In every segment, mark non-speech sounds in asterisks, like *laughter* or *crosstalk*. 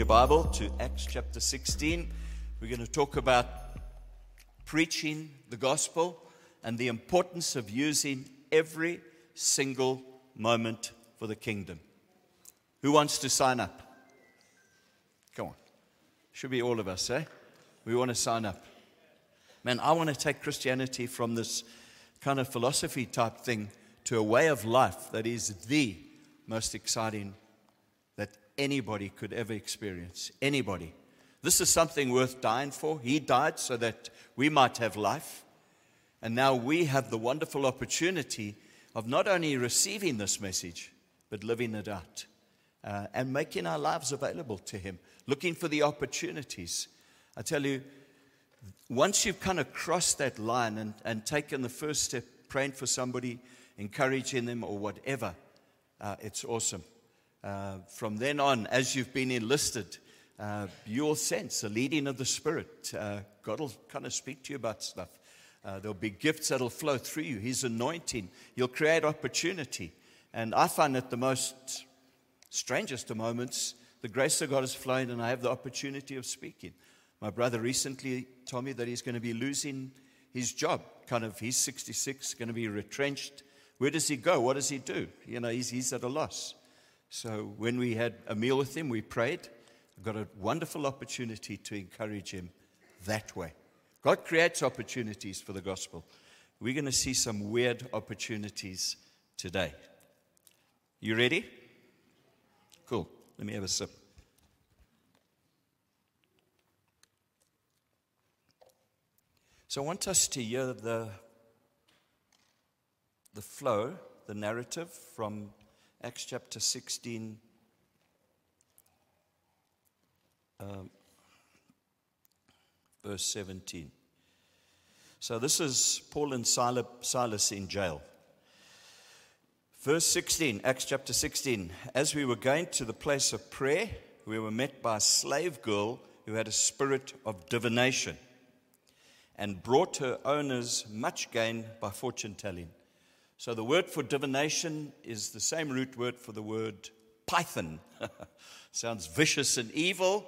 your Bible to Acts chapter 16. We're going to talk about preaching the gospel and the importance of using every single moment for the kingdom. Who wants to sign up? Come on. Should be all of us, eh? We want to sign up. Man, I want to take Christianity from this kind of philosophy type thing to a way of life that is the most exciting anybody could ever experience. Anybody. This is something worth dying for. He died so that we might have life. And now we have the wonderful opportunity of not only receiving this message, but living it out uh, and making our lives available to Him, looking for the opportunities. I tell you, once you've kind of crossed that line and, and taken the first step, praying for somebody, encouraging them, or whatever, uh, it's awesome. Uh, from then on, as you've been enlisted, uh, you'll sense the leading of the Spirit. Uh, God will kind of speak to you about stuff. Uh, there'll be gifts that'll flow through you. His anointing. You'll create opportunity. And I find that the most strangest of moments, the grace of God is flowing, and I have the opportunity of speaking. My brother recently told me that he's going to be losing his job. Kind of, he's 66, going to be retrenched. Where does he go? What does he do? You know, he's, he's at a loss. So when we had a meal with him, we prayed. Got a wonderful opportunity to encourage him that way. God creates opportunities for the gospel. We're going to see some weird opportunities today. You ready? Cool. Let me have a sip. So I want us to hear the, the flow, the narrative from Acts chapter 16. Um, verse 17. So, this is Paul and Silas in jail. Verse 16, Acts chapter 16. As we were going to the place of prayer, we were met by a slave girl who had a spirit of divination and brought her owners much gain by fortune telling. So the word for divination is the same root word for the word python. *laughs* Sounds vicious and evil.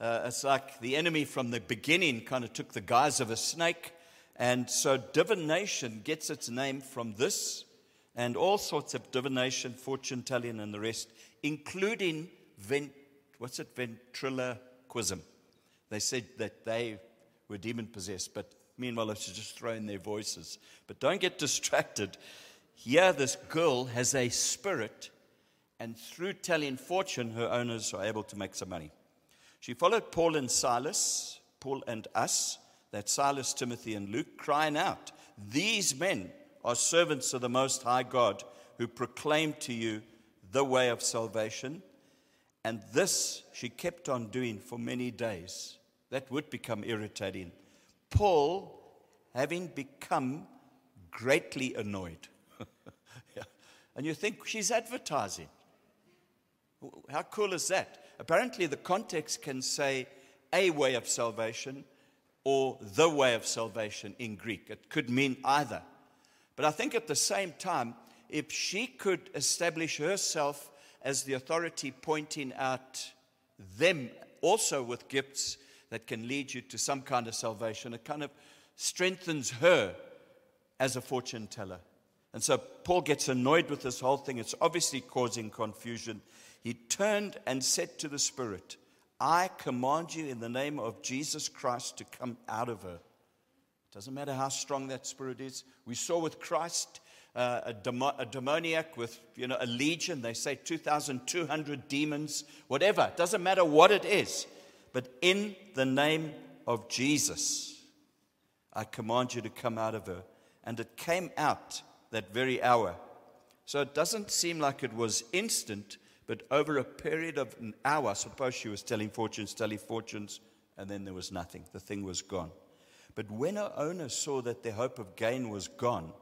Uh, it's like the enemy from the beginning kind of took the guise of a snake. And so divination gets its name from this and all sorts of divination, fortune telling, and the rest, including vent, what's it, ventriloquism. They said that they were demon possessed, but meanwhile, it's just throwing their voices. But don't get distracted. Here, this girl has a spirit, and through telling fortune, her owners are able to make some money. She followed Paul and Silas, Paul and us, that Silas, Timothy, and Luke, crying out, These men are servants of the Most High God who proclaim to you the way of salvation. And this she kept on doing for many days that would become irritating. Paul, having become greatly annoyed. *laughs* yeah. And you think she's advertising. How cool is that? Apparently, the context can say a way of salvation or the way of salvation in Greek. It could mean either. But I think at the same time, if she could establish herself as the authority pointing out them also with gifts that can lead you to some kind of salvation. It kind of strengthens her as a fortune teller. And so Paul gets annoyed with this whole thing. It's obviously causing confusion. He turned and said to the Spirit, I command you in the name of Jesus Christ to come out of her. It Doesn't matter how strong that spirit is. We saw with Christ uh, a, demo- a, demoniac with you know, a legion. They say 2,200 demons, whatever. Doesn't matter what it is but in the name of Jesus, I command you to come out of her. And it came out that very hour. So it doesn't seem like it was instant, but over a period of an hour, suppose she was telling fortunes, telling fortunes, and then there was nothing. The thing was gone. But when her owners saw that their hope of gain was gone,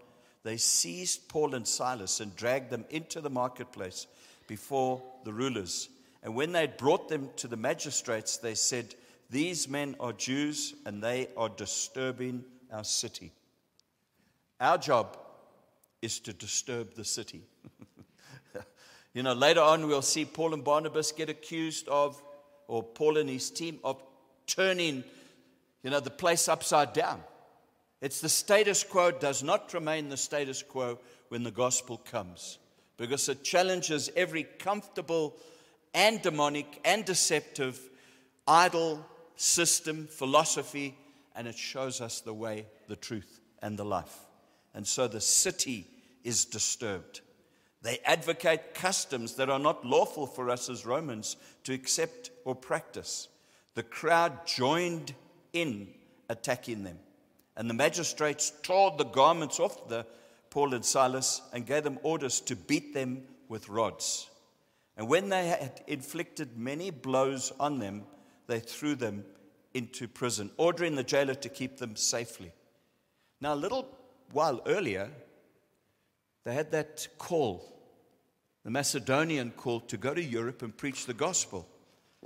they seized Paul and Silas and dragged them into the marketplace before the rulers and when they had brought them to the magistrates, they said, These men are Jews and they are disturbing our city. Our job is to disturb the city. *laughs* you know, later on we'll see Paul and Barnabas get accused of or Paul and his team of turning, you know, the place upside down. It's the status quo does not remain the status quo when the gospel comes because it challenges every comfortable and demonic and deceptive idol system, philosophy, and it shows us the way, the truth, and the life. And so the city is disturbed. They advocate customs that are not lawful for us as Romans to accept or practice. The crowd joined in attacking them. And the magistrates tore the garments off the Paul and Silas and gave them orders to beat them with rods. And when they had inflicted many blows on them, they threw them into prison, ordering the jailer to keep them safely. Now, a little while earlier, they had that call, the Macedonian call, to go to Europe and preach the gospel.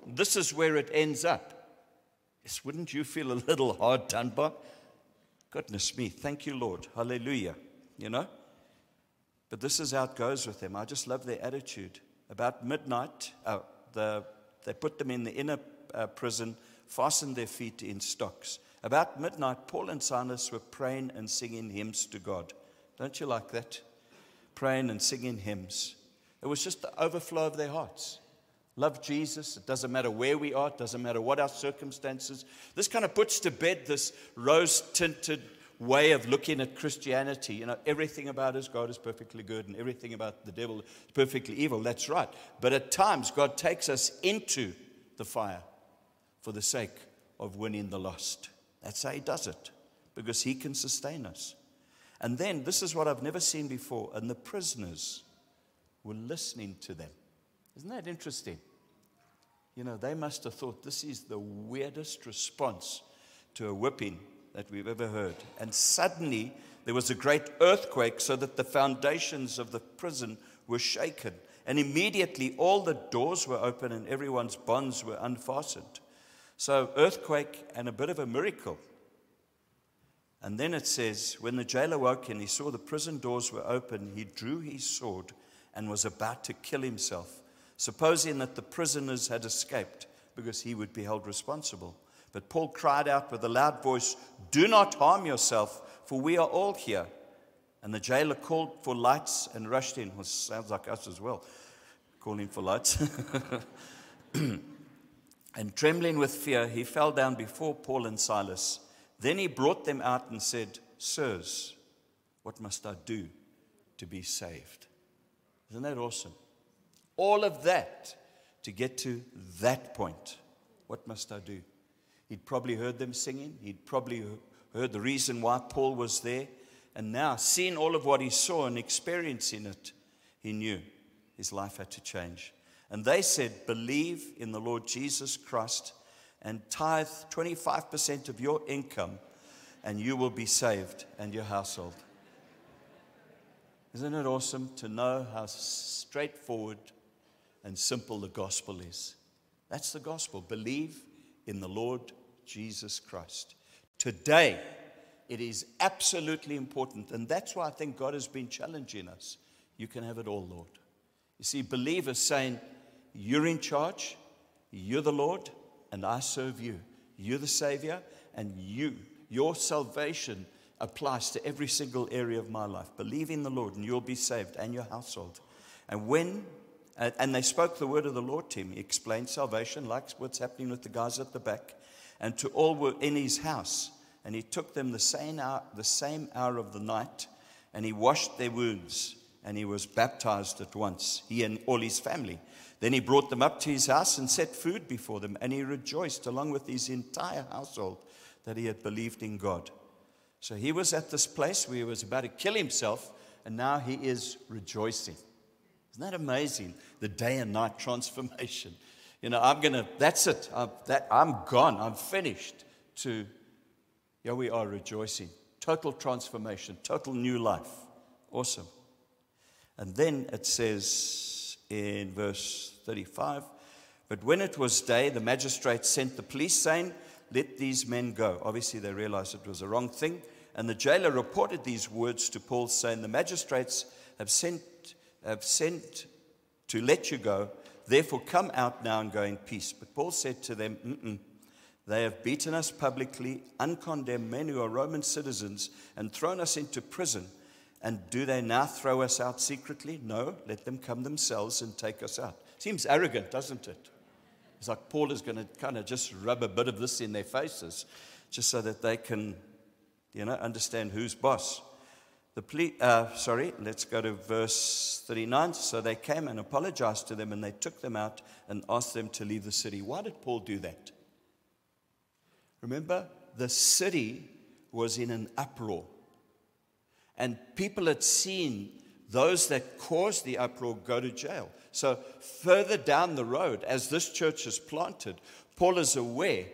This is where it ends up. Yes, wouldn't you feel a little hard done by? Goodness me, thank you, Lord. Hallelujah. You know? But this is how it goes with them. I just love their attitude. About midnight, uh, the, they put them in the inner uh, prison, fastened their feet in stocks. About midnight, Paul and Silas were praying and singing hymns to God. Don't you like that? Praying and singing hymns. It was just the overflow of their hearts. Love Jesus. It doesn't matter where we are, it doesn't matter what our circumstances. This kind of puts to bed this rose tinted way of looking at Christianity. You know, everything about us, God is perfectly good, and everything about the devil is perfectly evil. That's right. But at times, God takes us into the fire for the sake of winning the lost. That's how He does it, because He can sustain us. And then, this is what I've never seen before, and the prisoners were listening to them. Isn't that interesting? You know, they must have thought this is the weirdest response to a whipping that we've ever heard. And suddenly there was a great earthquake so that the foundations of the prison were shaken. And immediately all the doors were open and everyone's bonds were unfastened. So, earthquake and a bit of a miracle. And then it says, when the jailer woke and he saw the prison doors were open, he drew his sword and was about to kill himself, supposing that the prisoners had escaped because he would be held responsible. But Paul cried out with a loud voice, Do not harm yourself, for we are all here. And the jailer called for lights and rushed in. Well, sounds like us as well, calling for lights. *laughs* *clears throat* and trembling with fear, he fell down before Paul and Silas. Then he brought them out and said, Sirs, what must I do to be saved? Isn't that awesome? All of that to get to that point. What must I do? He'd probably heard them singing. He'd probably heard the reason why Paul was there. And now, seeing all of what he saw and experiencing it, he knew his life had to change. And they said, Believe in the Lord Jesus Christ and tithe 25% of your income, and you will be saved and your household. Isn't it awesome to know how straightforward and simple the gospel is? That's the gospel. Believe in the Lord Jesus Christ. Today, it is absolutely important. And that's why I think God has been challenging us. You can have it all, Lord. You see, believers saying, You're in charge, you're the Lord, and I serve you. You're the Savior, and you, your salvation applies to every single area of my life. Believe in the Lord, and you'll be saved, and your household. And when uh, and they spoke the word of the Lord to him. He explained salvation, like what's happening with the guys at the back and to all were in his house. And he took them the same hour, the same hour of the night, and he washed their wounds, and he was baptized at once, he and all his family. Then he brought them up to his house and set food before them, and he rejoiced along with his entire household that he had believed in God. So he was at this place where he was about to kill himself, and now he is rejoicing. Isn't that amazing? The day and night transformation. *laughs* You know, I'm going to, that's it. I'm, that, I'm gone. I'm finished. To, here we are rejoicing. Total transformation, total new life. Awesome. And then it says in verse 35 But when it was day, the magistrate sent the police saying, Let these men go. Obviously, they realized it was a wrong thing. And the jailer reported these words to Paul, saying, The magistrates have sent, have sent to let you go Therefore, come out now and go in peace. But Paul said to them, Mm-mm. They have beaten us publicly, uncondemned men who are Roman citizens, and thrown us into prison. And do they now throw us out secretly? No, let them come themselves and take us out. Seems arrogant, doesn't it? It's like Paul is going to kind of just rub a bit of this in their faces just so that they can, you know, understand who's boss. The plea, uh, sorry, let's go to verse 39. So they came and apologized to them, and they took them out and asked them to leave the city. Why did Paul do that? Remember, the city was in an uproar. And people had seen those that caused the uproar go to jail. So, further down the road, as this church is planted, Paul is aware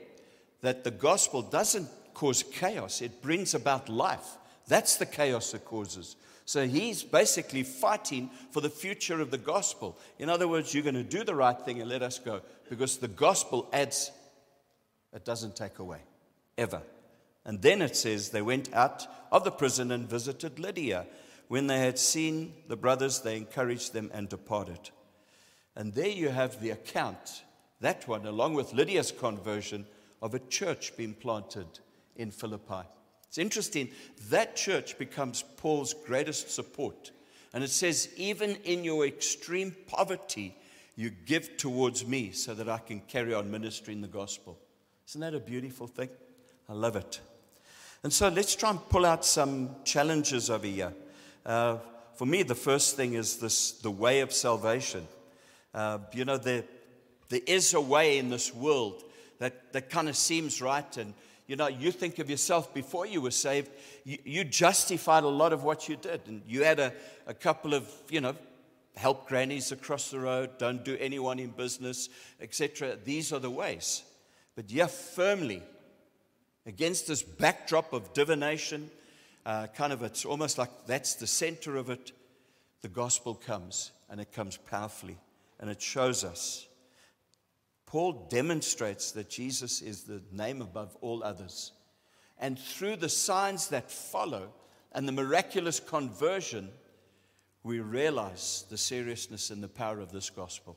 that the gospel doesn't cause chaos, it brings about life. That's the chaos it causes. So he's basically fighting for the future of the gospel. In other words, you're going to do the right thing and let us go because the gospel adds, it doesn't take away, ever. And then it says they went out of the prison and visited Lydia. When they had seen the brothers, they encouraged them and departed. And there you have the account, that one, along with Lydia's conversion, of a church being planted in Philippi. It's interesting, that church becomes Paul's greatest support. And it says, even in your extreme poverty, you give towards me so that I can carry on ministering the gospel. Isn't that a beautiful thing? I love it. And so let's try and pull out some challenges over here. Uh, for me, the first thing is this the way of salvation. Uh, you know, there, there is a way in this world that, that kind of seems right. And, you know, you think of yourself before you were saved, you, you justified a lot of what you did. And you had a, a couple of, you know, help grannies across the road, don't do anyone in business, etc. These are the ways. But yeah, firmly against this backdrop of divination, uh, kind of it's almost like that's the center of it. The gospel comes and it comes powerfully and it shows us. Paul demonstrates that Jesus is the name above all others. And through the signs that follow and the miraculous conversion, we realize the seriousness and the power of this gospel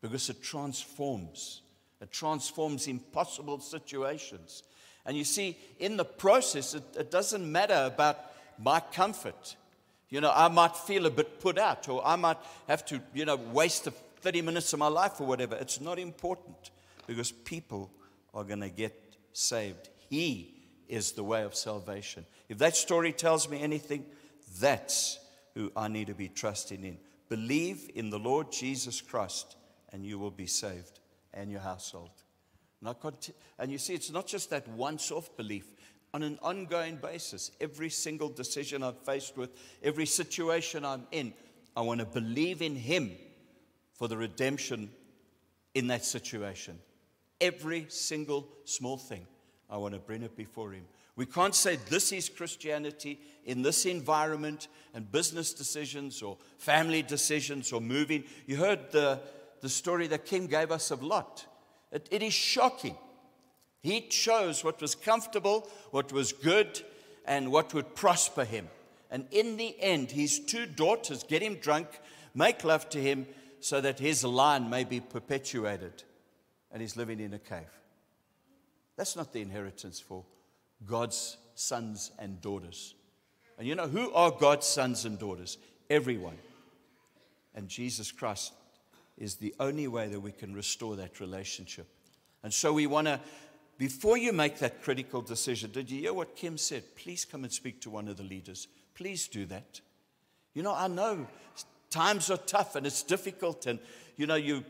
because it transforms. It transforms impossible situations. And you see, in the process, it, it doesn't matter about my comfort. You know, I might feel a bit put out, or I might have to, you know, waste 30 minutes of my life or whatever. It's not important because people are going to get saved. He is the way of salvation. If that story tells me anything, that's who I need to be trusting in. Believe in the Lord Jesus Christ, and you will be saved and your household. And you see, it's not just that once off belief. On an ongoing basis, every single decision I'm faced with, every situation I'm in, I want to believe in Him for the redemption in that situation. Every single small thing, I want to bring it before Him. We can't say this is Christianity in this environment and business decisions or family decisions or moving. You heard the, the story that Kim gave us of Lot. It, it is shocking. He chose what was comfortable, what was good, and what would prosper him. And in the end, his two daughters get him drunk, make love to him, so that his line may be perpetuated. And he's living in a cave. That's not the inheritance for God's sons and daughters. And you know, who are God's sons and daughters? Everyone. And Jesus Christ is the only way that we can restore that relationship. And so we want to, before you make that critical decision, did you hear what Kim said? Please come and speak to one of the leaders. Please do that. You know, I know times are tough and it's difficult, and you know, you,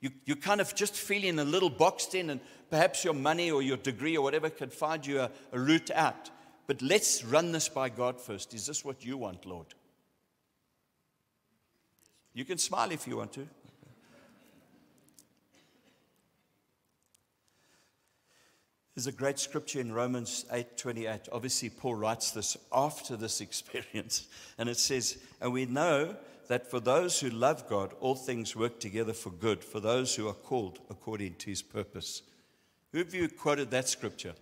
you, you're kind of just feeling a little boxed in, and perhaps your money or your degree or whatever can find you a, a route out. But let's run this by God first. Is this what you want, Lord? You can smile if you want to. There's a great scripture in Romans 8:28. Obviously, Paul writes this after this *laughs* experience, and it says, "And we know that for those who love God, all things work together for good, for those who are called according to his purpose." Who of you quoted that scripture?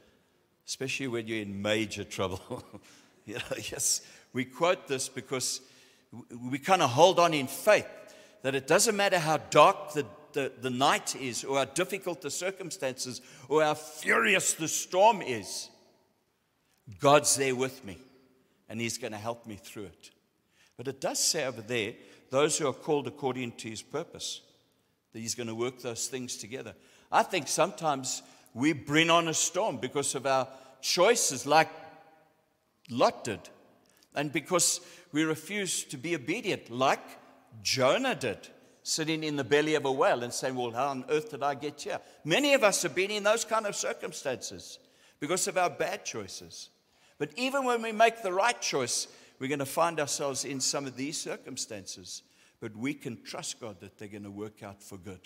Especially when you're in major trouble. *laughs* yes, we quote this because we kind of hold on in faith that it doesn't matter how dark the, the, the night is, or how difficult the circumstances, or how furious the storm is, God's there with me, and He's going to help me through it. But it does say over there, those who are called according to His purpose, that He's going to work those things together. I think sometimes we bring on a storm because of our choices, like Lot did, and because we refuse to be obedient, like Jonah did, sitting in the belly of a whale and saying, Well, how on earth did I get here? Many of us have been in those kind of circumstances because of our bad choices. But even when we make the right choice, we're going to find ourselves in some of these circumstances. But we can trust God that they're going to work out for good.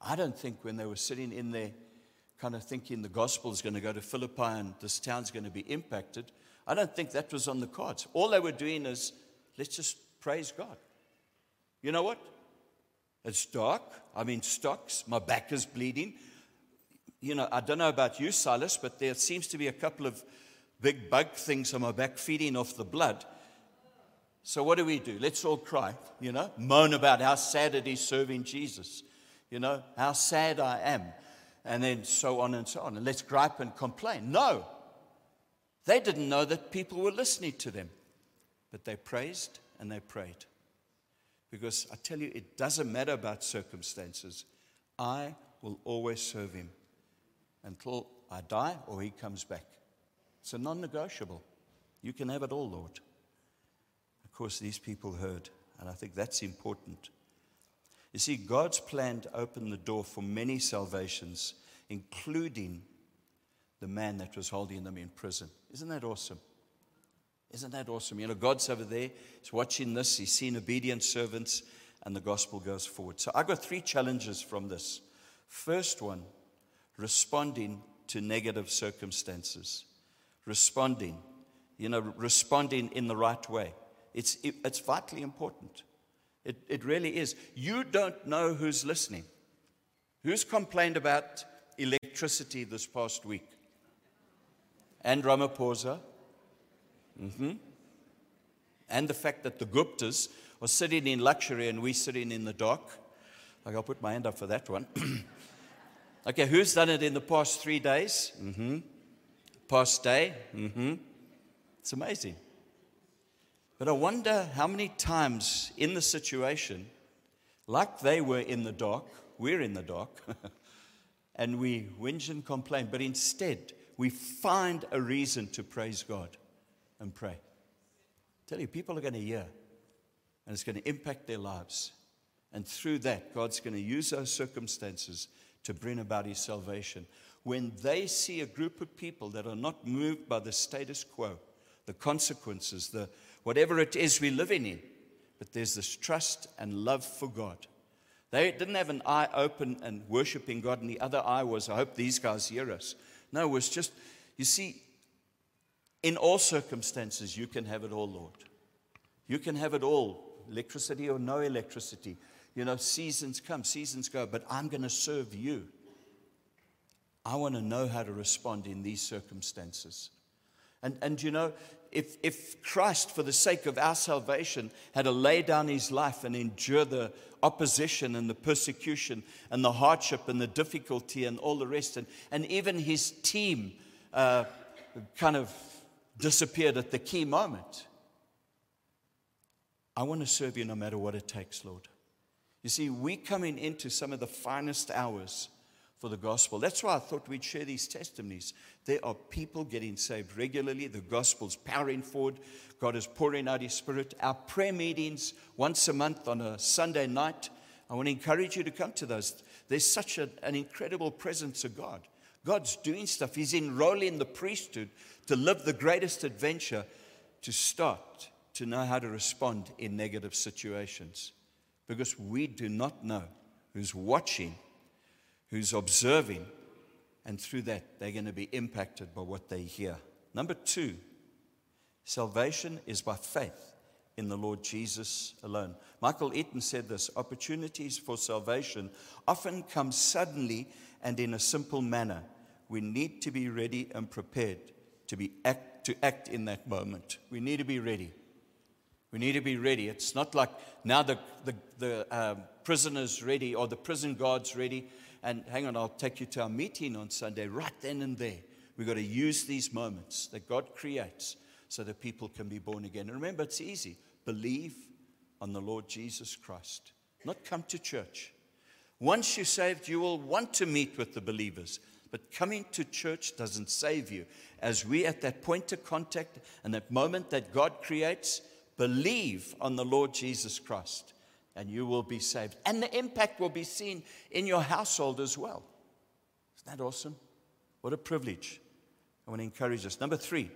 I don't think when they were sitting in there, kind of thinking the gospel is going to go to Philippi and this town's going to be impacted, I don't think that was on the cards. All they were doing is, let's just praise God. You know what? It's dark. I'm in stocks. My back is bleeding. You know, I don't know about you, Silas, but there seems to be a couple of big bug things on my back feeding off the blood. So, what do we do? Let's all cry, you know, moan about how sad it is serving Jesus, you know, how sad I am, and then so on and so on. And let's gripe and complain. No, they didn't know that people were listening to them, but they praised and they prayed. Because I tell you, it doesn't matter about circumstances. I will always serve him until I die or he comes back. It's a non negotiable. You can have it all, Lord. Of course, these people heard, and I think that's important. You see, God's plan to open the door for many salvations, including the man that was holding them in prison. Isn't that awesome? Isn't that awesome? You know, God's over there, He's watching this, He's seen obedient servants, and the gospel goes forward. So I've got three challenges from this. First one, responding to negative circumstances. Responding, you know, responding in the right way. It's, it, it's vitally important. It, it really is. You don't know who's listening. Who's complained about electricity this past week? And Ramaphosa? Mm-hmm. And the fact that the Guptas are sitting in luxury and we're sitting in the dark. Like, I'll put my hand up for that one. *clears throat* okay, who's done it in the past three days? Mm-hmm. Past day? Mm-hmm. It's amazing. But I wonder how many times in the situation, like they were in the dark, we're in the dark, *laughs* and we whinge and complain, but instead we find a reason to praise God and pray. I tell you, people are going to hear, and it's going to impact their lives. And through that, God's going to use those circumstances to bring about His salvation. When they see a group of people that are not moved by the status quo, the consequences, the whatever it is we're living in, but there's this trust and love for God. They didn't have an eye open and worshiping God, and the other eye was, I hope these guys hear us. No, it was just, you see, in all circumstances, you can have it all, Lord. You can have it all electricity or no electricity. You know, seasons come, seasons go, but I'm going to serve you. I want to know how to respond in these circumstances. And, and you know, if, if Christ, for the sake of our salvation, had to lay down his life and endure the opposition and the persecution and the hardship and the difficulty and all the rest, and, and even his team uh, kind of disappeared at the key moment. I want to serve you no matter what it takes, Lord. You see, we're coming into some of the finest hours for the gospel. That's why I thought we'd share these testimonies. There are people getting saved regularly. The gospel's powering forward. God is pouring out His Spirit. Our prayer meetings once a month on a Sunday night. I want to encourage you to come to those. There's such a, an incredible presence of God. God's doing stuff. He's enrolling the priesthood to live the greatest adventure, to start to know how to respond in negative situations. Because we do not know who's watching, who's observing, and through that, they're going to be impacted by what they hear. Number two, salvation is by faith in the Lord Jesus alone. Michael Eaton said this opportunities for salvation often come suddenly and in a simple manner. We need to be ready and prepared to, be act, to act in that moment. We need to be ready. We need to be ready. It's not like now the, the, the um, prisoner's ready or the prison guard's ready. And hang on, I'll take you to our meeting on Sunday. Right then and there, we've got to use these moments that God creates so that people can be born again. And remember, it's easy. Believe on the Lord Jesus Christ, not come to church. Once you're saved, you will want to meet with the believers. But coming to church doesn't save you. As we, at that point of contact and that moment that God creates, believe on the Lord Jesus Christ, and you will be saved. And the impact will be seen in your household as well. Isn't that awesome? What a privilege. I want to encourage us. Number three,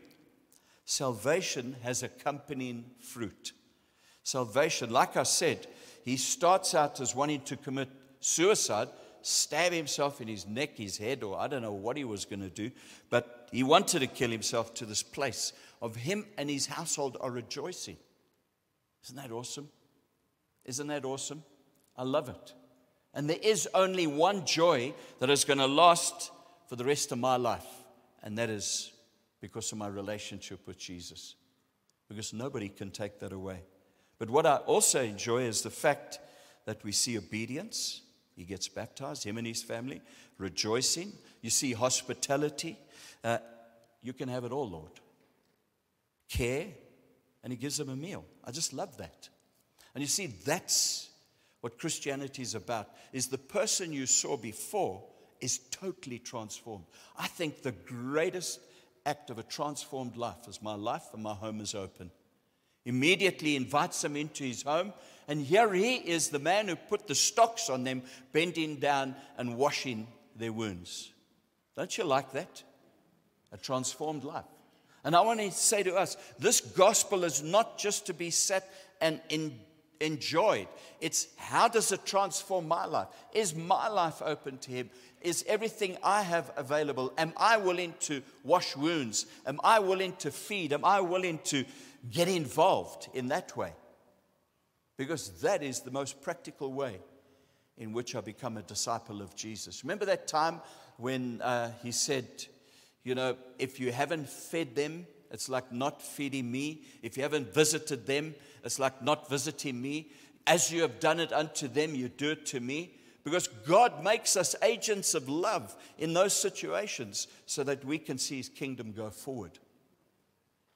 salvation has accompanying fruit. Salvation, like I said, he starts out as wanting to commit suicide, stab himself in his neck, his head, or I don't know what he was going to do, but he wanted to kill himself to this place of him and his household are rejoicing. Isn't that awesome? Isn't that awesome? I love it. And there is only one joy that is going to last for the rest of my life, and that is because of my relationship with Jesus. Because nobody can take that away. But what I also enjoy is the fact that we see obedience, he gets baptized, him and his family, rejoicing. You see hospitality. Uh, you can have it all, Lord. Care, and he gives them a meal. I just love that. And you see, that's what Christianity is about, is the person you saw before is totally transformed. I think the greatest act of a transformed life is my life and my home is open. Immediately invites them into his home and here he is, the man who put the stocks on them, bending down and washing their wounds. Don't you like that? A transformed life. And I want to say to us this gospel is not just to be set and in, enjoyed, it's how does it transform my life? Is my life open to Him? Is everything I have available? Am I willing to wash wounds? Am I willing to feed? Am I willing to get involved in that way? because that is the most practical way in which I become a disciple of Jesus. Remember that time when uh, he said, You know, if you haven't fed them, it's like not feeding me. If you haven't visited them, it's like not visiting me. As you have done it unto them, you do it to me. Because God makes us agents of love in those situations so that we can see his kingdom go forward.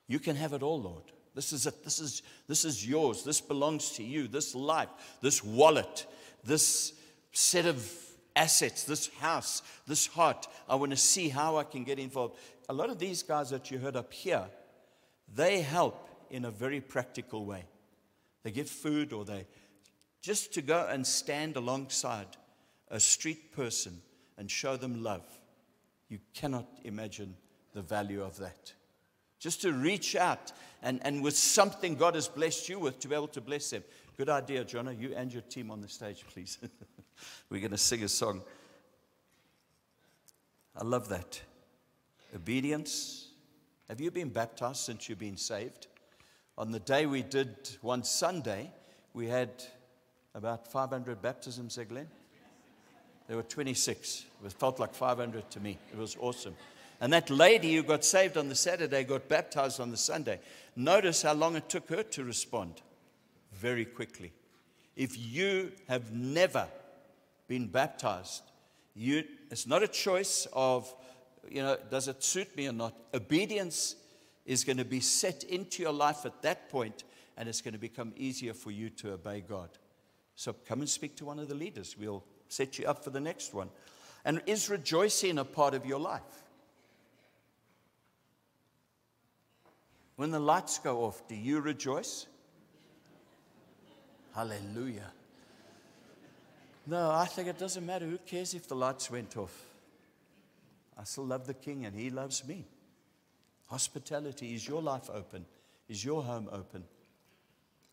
You can have it all, Lord. This is it. This is, this is yours. This belongs to you. This life, this wallet, this set of assets, this house, this heart. I want to see how I can get involved. A lot of these guys that you heard up here, they help in a very practical way. They give food or they just to go and stand alongside a street person and show them love. You cannot imagine the value of that just to reach out and, and with something God has blessed you with to be able to bless them. Good idea, Jonah. You and your team on the stage, please. *laughs* We're going to sing a song. I love that. Obedience. Have you been baptized since you've been saved? On the day we did one Sunday, we had about 500 baptisms, Glenn? There were 26. It felt like 500 to me. It was awesome. And that lady who got saved on the Saturday got baptized on the Sunday. Notice how long it took her to respond. Very quickly. If you have never been baptized, you, it's not a choice of, you know, does it suit me or not? Obedience is going to be set into your life at that point, and it's going to become easier for you to obey God. So come and speak to one of the leaders. We'll set you up for the next one. And is rejoicing a part of your life? When the lights go off, do you rejoice? Hallelujah. No, I think it doesn't matter. Who cares if the lights went off? I still love the King and He loves me. Hospitality is your life open? Is your home open?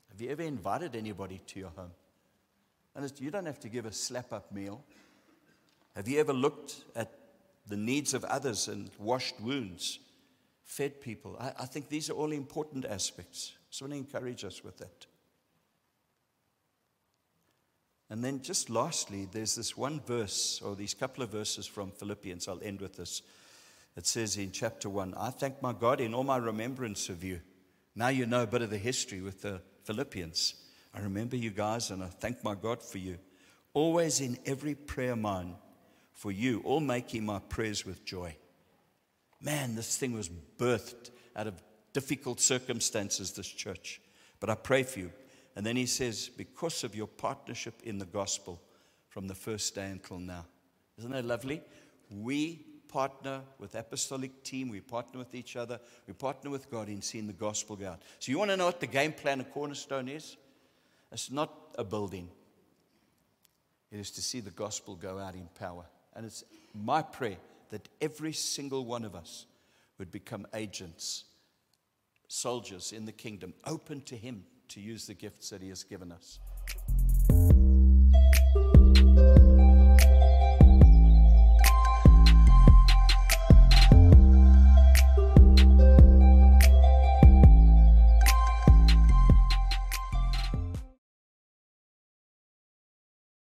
Have you ever invited anybody to your home? And you don't have to give a slap up meal. Have you ever looked at the needs of others and washed wounds? fed people. I, I think these are all important aspects. So I want to encourage us with that. And then, just lastly, there's this one verse, or these couple of verses from Philippians. I'll end with this. It says in chapter 1 I thank my God in all my remembrance of you. Now you know a bit of the history with the Philippians. I remember you guys and I thank my God for you. Always in every prayer mine for you, all making my prayers with joy. Man, this thing was birthed out of difficult circumstances, this church. But I pray for you. And then he says, because of your partnership in the gospel from the first day until now. Isn't that lovely? We partner with apostolic team, we partner with each other, we partner with God in seeing the gospel go out. So you want to know what the game plan of Cornerstone is? It's not a building. It is to see the gospel go out in power. And it's my prayer that every single one of us would become agents, soldiers in the kingdom, open to Him to use the gifts that He has given us.